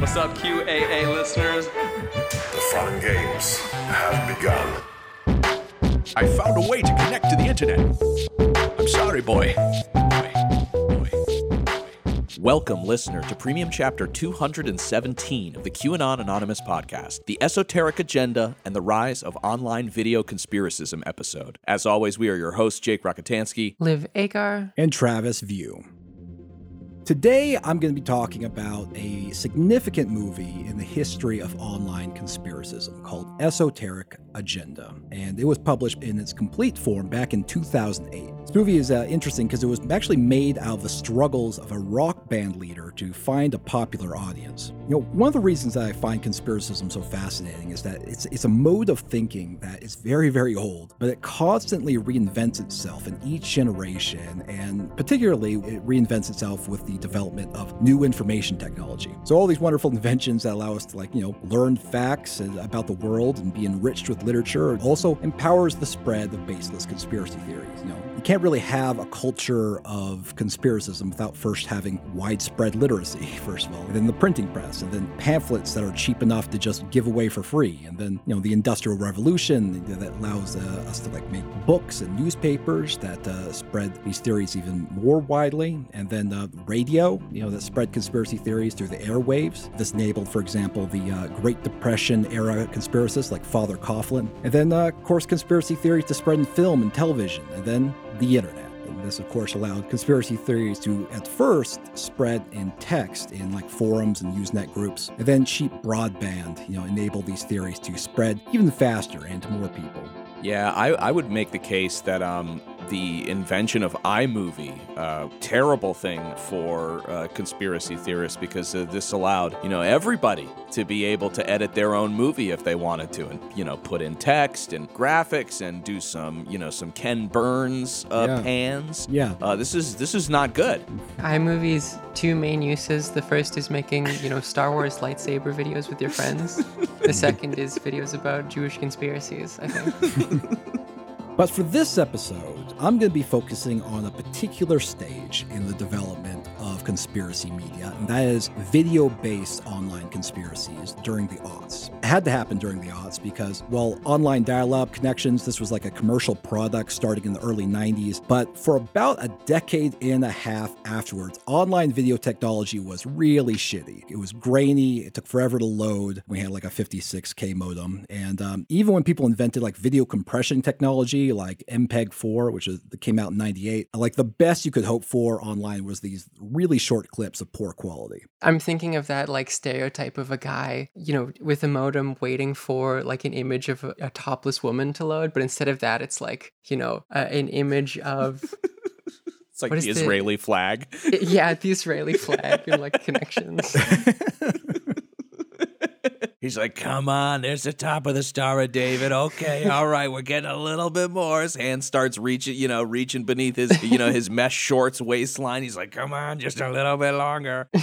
What's up, QAA listeners? The fun games have begun. I found a way to connect to the internet. I'm sorry, boy. Welcome, listener, to Premium Chapter 217 of the QAnon Anonymous podcast, the esoteric agenda and the rise of online video conspiracism episode. As always, we are your hosts, Jake Rockatansky. Liv Agar. and Travis View. Today, I'm going to be talking about a significant movie in the history of online conspiracism called Esoteric Agenda. And it was published in its complete form back in 2008. This movie is uh, interesting because it was actually made out of the struggles of a rock band leader to find a popular audience. You know, one of the reasons that I find conspiracism so fascinating is that it's, it's a mode of thinking that is very, very old, but it constantly reinvents itself in each generation, and particularly it reinvents itself with the development of new information technology. So all these wonderful inventions that allow us to like, you know, learn facts about the world and be enriched with literature also empowers the spread of baseless conspiracy theories. You know, you can't really have a culture of conspiracism without first having widespread literacy, first of all, and then the printing press, and then pamphlets that are cheap enough to just give away for free, and then you know the industrial revolution that allows uh, us to like make books and newspapers that uh, spread these theories even more widely, and then uh, you know, that spread conspiracy theories through the airwaves. This enabled, for example, the uh, Great Depression era conspiracists like Father Coughlin, and then uh, of course conspiracy theories to spread in film and television, and then the internet. And this, of course, allowed conspiracy theories to, at first, spread in text in like forums and Usenet groups, and then cheap broadband, you know, enabled these theories to spread even faster and to more people. Yeah, I, I would make the case that um, the invention of iMovie, uh, terrible thing for uh, conspiracy theorists because uh, this allowed you know everybody to be able to edit their own movie if they wanted to, and you know put in text and graphics and do some you know some Ken Burns uh, Yeah. pans. Yeah. Uh, this is this is not good. iMovie's two main uses. The first is making, you know, Star Wars lightsaber videos with your friends. the second is videos about Jewish conspiracies, I think. But for this episode, I'm going to be focusing on a particular stage in the development of conspiracy media, and that is video based online conspiracies during the aughts. It had to happen during the aughts because, well, online dial up connections, this was like a commercial product starting in the early 90s. But for about a decade and a half afterwards, online video technology was really shitty. It was grainy, it took forever to load. We had like a 56K modem. And um, even when people invented like video compression technology, like MPEG 4, which is, came out in 98, like the best you could hope for online was these really short clips of poor quality. I'm thinking of that like stereotype of a guy, you know, with a modem waiting for like an image of a, a topless woman to load, but instead of that, it's like, you know, uh, an image of, It's like What the is the- Israeli flag. yeah, the Israeli flag and like connections. He's like, come on, there's the top of the Star of David. Okay, all right, we're getting a little bit more. His hand starts reaching, you know, reaching beneath his, you know, his mesh shorts waistline. He's like, come on, just a little bit longer.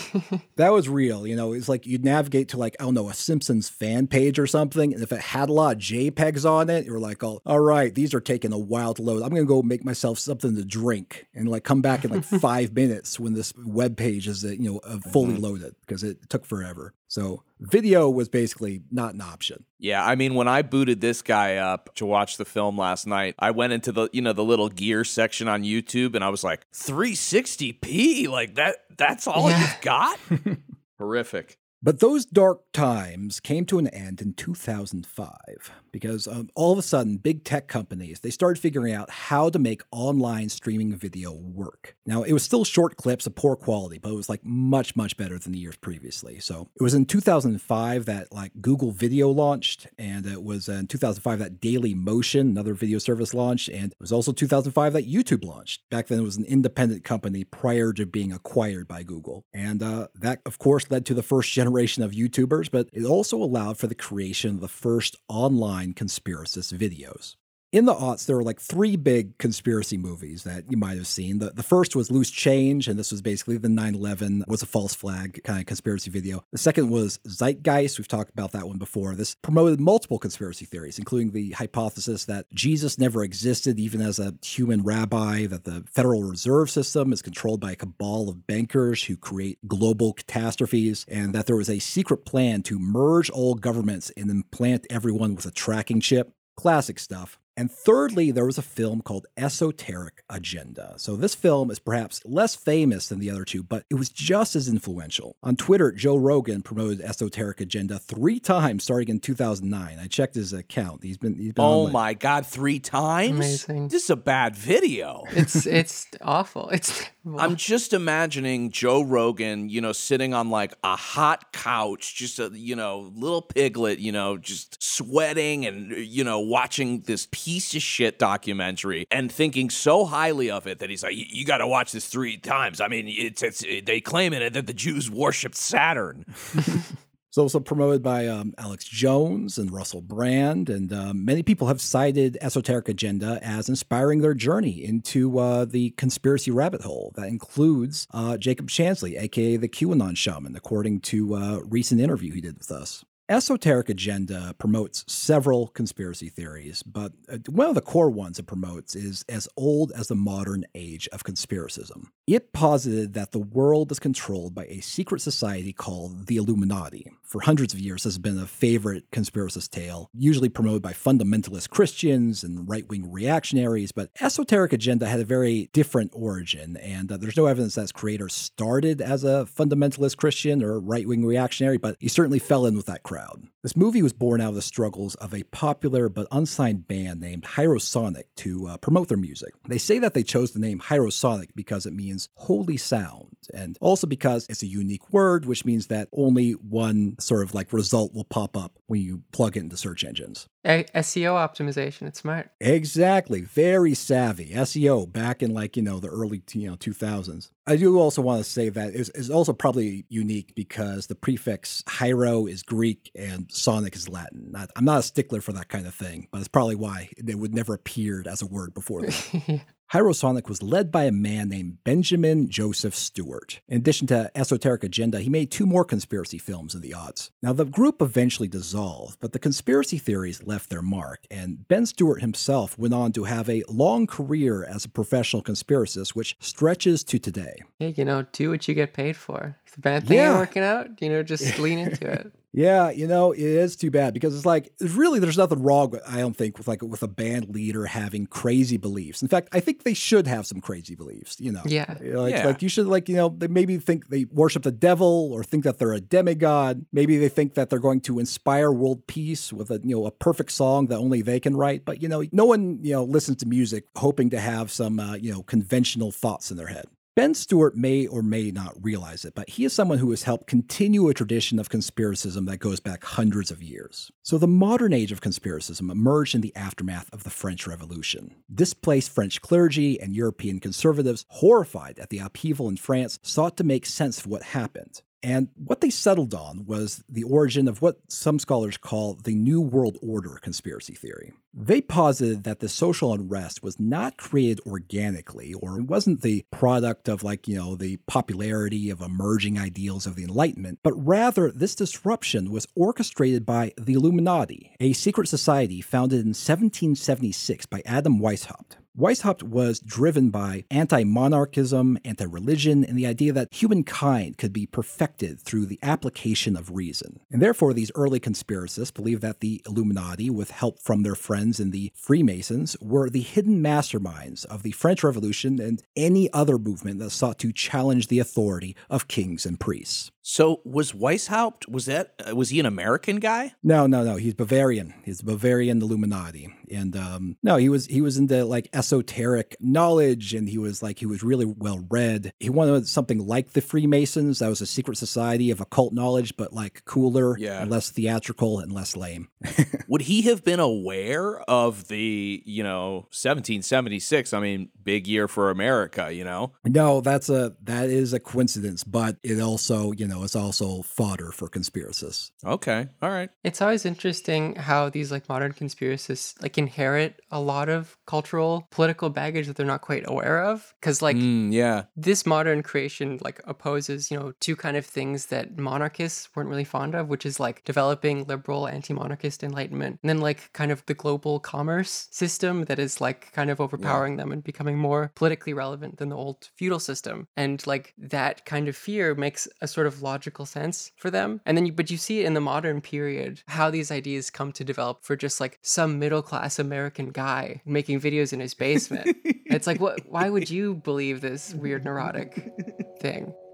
That was real. You know, it's like you'd navigate to like, I don't know, a Simpsons fan page or something. And if it had a lot of JPEGs on it, you're like, oh, all right, these are taking a while to load. I'm going to go make myself something to drink and like come back in like five minutes when this web page is, you know, uh, fully loaded because it took forever. So video was basically not an option. Yeah, I mean, when I booted this guy up to watch the film last night, I went into the, you know, the little gear section on YouTube and I was like, 360p? Like that, that's all Yeah. you've got? Horrific. But those dark times came to an end in 2005 because um, all of a sudden, big tech companies they started figuring out how to make online streaming video work. Now, it was still short clips of poor quality, but it was like much much better than the years previously. So it was in 2005 that like Google Video launched, and it was in 2005 that Daily Motion, another video service, launched, and it was also 2005 that YouTube launched. Back then, it was an independent company prior to being acquired by Google, and uh, that of course led to the first generation of YouTubers, but it also allowed for the creation of the first online conspiracist videos. In the aughts, there were like three big conspiracy movies that you might have seen. The, the first was Loose Change, and this was basically the 9 11 was a false flag kind of conspiracy video. The second was Zeitgeist. We've talked about that one before. This promoted multiple conspiracy theories, including the hypothesis that Jesus never existed, even as a human rabbi, that the Federal Reserve System is controlled by a cabal of bankers who create global catastrophes, and that there was a secret plan to merge all governments and implant everyone with a tracking chip. Classic stuff. And thirdly, there was a film called Esoteric Agenda. So this film is perhaps less famous than the other two, but it was just as influential. On Twitter, Joe Rogan promoted Esoteric Agenda three times starting in 2009. I checked his account. He's been he's been Oh on, like- my god, three times? Amazing. This is a bad video. It's it's awful. It's terrible. I'm just imagining Joe Rogan, you know, sitting on like a hot couch, just a, you know, little piglet, you know, just sweating and, you know, watching this piece of shit documentary and thinking so highly of it that he's like, "You- got to watch this three times. I mean, it's, it's, they claim in it that the Jews worshipped Saturn. It's also promoted by um, Alex Jones and Russell Brand, and um, many people have cited Esoteric Agenda as inspiring their journey into uh, the conspiracy rabbit hole. That includes uh, Jacob Chansley, aka the QAnon shaman, according to a recent interview he did with us. Esoteric Agenda promotes several conspiracy theories, but uh, one of the core ones it promotes is as old as the modern age of conspiracism. It posited that the world is controlled by a secret society called the Illuminati. For hundreds of years, this has been a favorite conspiracist tale, usually promoted by fundamentalist Christians and right wing reactionaries. But Esoteric Agenda had a very different origin, and uh, there's no evidence that its creator started as a fundamentalist Christian or right wing reactionary, but he certainly fell in with that crowd crowd. This movie was born out of the struggles of a popular but unsigned band named Hierosonic to uh, promote their music. They say that they chose the name Hierosonic because it means holy sound, and also because it's a unique word, which means that only one sort of like result will pop up when you plug it into search engines. A- SEO optimization. It's smart. Exactly. Very savvy. SEO back in like, you know, the early, you know, 2000s. I do also want to say that is it's also probably unique because the prefix Hiero is Greek and Sonic is Latin. Not, I'm not a stickler for that kind of thing, but it's probably why it would never appeared as a word before that. Hierosonic was led by a man named Benjamin Joseph Stewart. In addition to Esoteric Agenda, he made two more conspiracy films in the odds. Now, the group eventually dissolved, but the conspiracy theories left their mark, and Ben Stewart himself went on to have a long career as a professional conspiracist, which stretches to today. Hey, you know, do what you get paid for. If the bad thing Yeah. working out, you know, just lean into it. Yeah, you know, it is too bad because it's like really there's nothing wrong with, I don't think with like with a band leader having crazy beliefs. In fact, I think they should have some crazy beliefs, you know. Yeah. Like Yeah. like you should like, you know, they maybe think they worship the devil or think that they're a demigod. Maybe they think that they're going to inspire world peace with a, you know, a perfect song that only they can write, but you know, no one, you know, listens to music hoping to have some uh, you know, conventional thoughts in their head. Ben Stewart may or may not realize it, but he is someone who has helped continue a tradition of conspiracism that goes back hundreds of years. So, the modern age of conspiracism emerged in the aftermath of the French Revolution. Displaced French clergy and European conservatives, horrified at the upheaval in France, sought to make sense of what happened. And what they settled on was the origin of what some scholars call the New World Order conspiracy theory. They posited that the social unrest was not created organically, or it wasn't the product of, like, you know, the popularity of emerging ideals of the Enlightenment, but rather this disruption was orchestrated by the Illuminati, a secret society founded in 1776 by Adam Weishaupt. Weishaupt was driven by anti monarchism, anti religion, and the idea that humankind could be perfected through the application of reason. And therefore, these early conspiracists believed that the Illuminati, with help from their friends in the Freemasons, were the hidden masterminds of the French Revolution and any other movement that sought to challenge the authority of kings and priests. So was Weishaupt, was that, uh, was he an American guy? No, no, no. He's Bavarian. He's Bavarian Illuminati, and um, no, he was he was into like esoteric knowledge and he was like he was really well read. He wanted something like the Freemasons. That was a secret society of occult knowledge, but like cooler Yeah. and less theatrical and less lame. Would he have been aware of the, you know, 1776? I mean, big year for America, you know? No, that's a that is a coincidence, but it also, you know, it's also fodder for conspiracists. Okay. All right. It's always interesting how these like modern conspiracists like inherit a lot of cultural political baggage that they're not quite aware of because like Mm, yeah. this modern creation like opposes you know two kind of things that monarchists weren't really fond of which is like developing liberal anti-monarchist enlightenment and then like kind of the global commerce system that is like kind of overpowering them and becoming more politically relevant than the old feudal system. And like that kind of fear makes a sort of logical sense for them. And then you but you see it in the modern period how these ideas come to develop for just like some middle class american guy making videos in his basement. It's like what why would you believe this weird neurotic thing